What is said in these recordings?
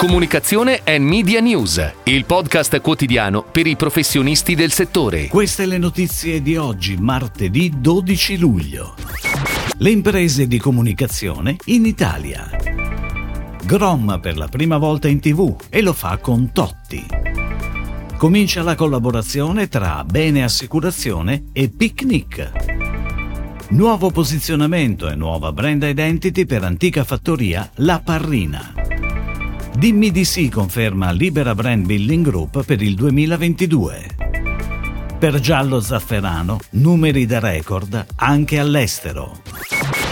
Comunicazione e Media News, il podcast quotidiano per i professionisti del settore. Queste le notizie di oggi, martedì 12 luglio. Le imprese di comunicazione in Italia. Grom per la prima volta in tv e lo fa con Totti. Comincia la collaborazione tra Bene Assicurazione e Picnic. Nuovo posizionamento e nuova brand identity per antica fattoria La Parrina. Dimmi di sì conferma Libera Brand Building Group per il 2022. Per Giallo Zafferano, numeri da record anche all'estero.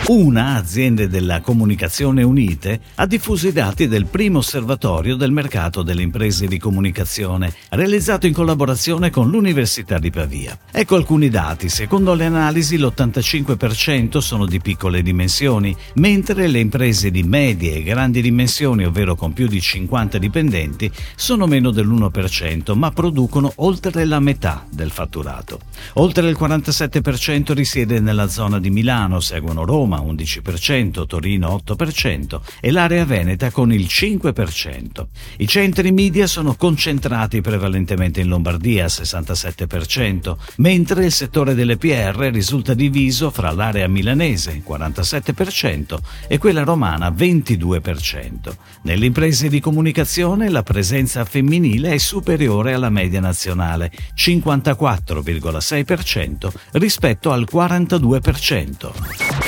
Una, aziende della Comunicazione Unite, ha diffuso i dati del primo osservatorio del mercato delle imprese di comunicazione, realizzato in collaborazione con l'Università di Pavia. Ecco alcuni dati. Secondo le analisi, l'85% sono di piccole dimensioni, mentre le imprese di medie e grandi dimensioni, ovvero con più di 50 dipendenti, sono meno dell'1%, ma producono oltre la metà del fatturato. Oltre il 47% risiede nella zona di Milano, seguono Roma, 11%, Torino 8% e l'area veneta con il 5%. I centri media sono concentrati prevalentemente in Lombardia 67%, mentre il settore delle PR risulta diviso fra l'area milanese 47% e quella romana 22%. Nelle imprese di comunicazione la presenza femminile è superiore alla media nazionale 54,6% rispetto al 42%.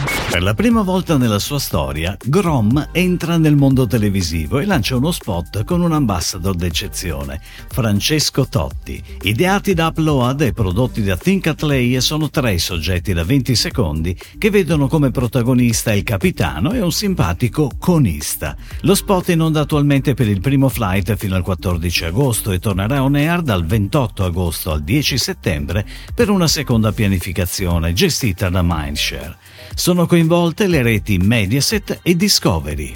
Per la prima volta nella sua storia, Grom entra nel mondo televisivo e lancia uno spot con un ambassador d'eccezione, Francesco Totti. Ideati da Upload e prodotti da Think Atley sono tre soggetti da 20 secondi che vedono come protagonista il capitano e un simpatico conista. Lo spot è in onda attualmente per il primo flight fino al 14 agosto e tornerà on air dal 28 agosto al 10 settembre per una seconda pianificazione gestita da Mindshare. Sono coinvolte le reti Mediaset e Discovery.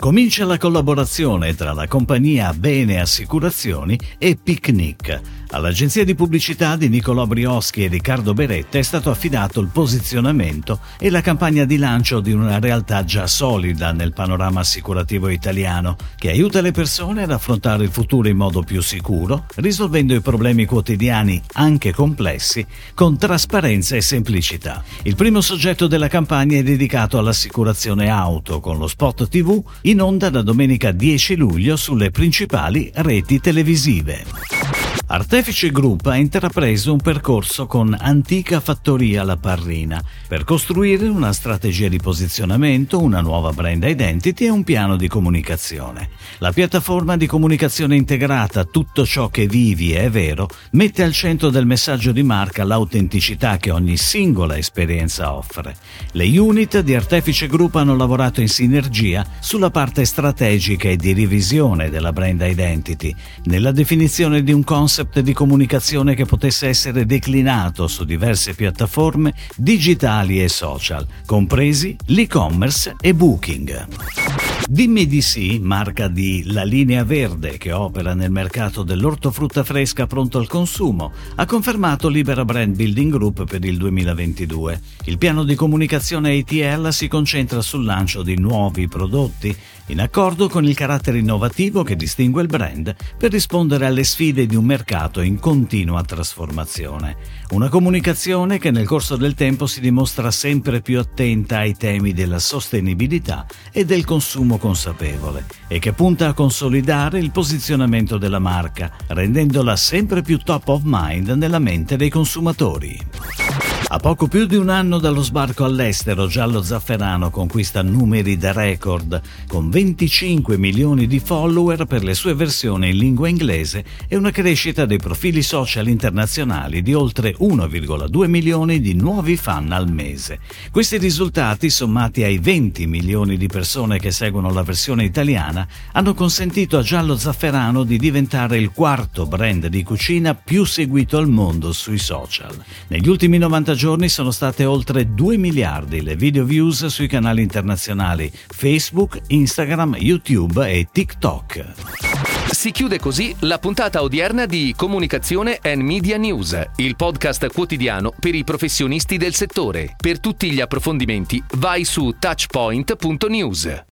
Comincia la collaborazione tra la compagnia Bene Assicurazioni e Picnic All'agenzia di pubblicità di Nicolò Brioschi e Riccardo Beretta è stato affidato il posizionamento e la campagna di lancio di una realtà già solida nel panorama assicurativo italiano, che aiuta le persone ad affrontare il futuro in modo più sicuro, risolvendo i problemi quotidiani, anche complessi, con trasparenza e semplicità. Il primo soggetto della campagna è dedicato all'assicurazione auto, con lo spot TV in onda da domenica 10 luglio sulle principali reti televisive. Artefice Group ha intrapreso un percorso con Antica Fattoria La Parrina per costruire una strategia di posizionamento, una nuova brand identity e un piano di comunicazione. La piattaforma di comunicazione integrata Tutto ciò che vivi è vero mette al centro del messaggio di marca l'autenticità che ogni singola esperienza offre. Le unit di Artefice Group hanno lavorato in sinergia sulla parte strategica e di revisione della brand identity, nella definizione di un concept concept di comunicazione che potesse essere declinato su diverse piattaforme digitali e social, compresi l'e-commerce e Booking. Dimmi di sì, marca di La Linea Verde che opera nel mercato dell'ortofrutta fresca pronto al consumo, ha confermato Libera Brand Building Group per il 2022. Il piano di comunicazione ATL si concentra sul lancio di nuovi prodotti in accordo con il carattere innovativo che distingue il brand per rispondere alle sfide di un mercato in continua trasformazione. Una comunicazione che nel corso del tempo si dimostra sempre più attenta ai temi della sostenibilità e del consumo consapevole e che punta a consolidare il posizionamento della marca, rendendola sempre più top of mind nella mente dei consumatori. A poco più di un anno dallo sbarco all'estero, Giallo Zafferano conquista numeri da record, con 25 milioni di follower per le sue versioni in lingua inglese e una crescita dei profili social internazionali di oltre 1,2 milioni di nuovi fan al mese. Questi risultati, sommati ai 20 milioni di persone che seguono la versione italiana, hanno consentito a Giallo Zafferano di diventare il quarto brand di cucina più seguito al mondo sui social. Negli ultimi 90 giorni sono state oltre 2 miliardi le video views sui canali internazionali Facebook, Instagram, YouTube e TikTok. Si chiude così la puntata odierna di Comunicazione and Media News, il podcast quotidiano per i professionisti del settore. Per tutti gli approfondimenti vai su touchpoint.news.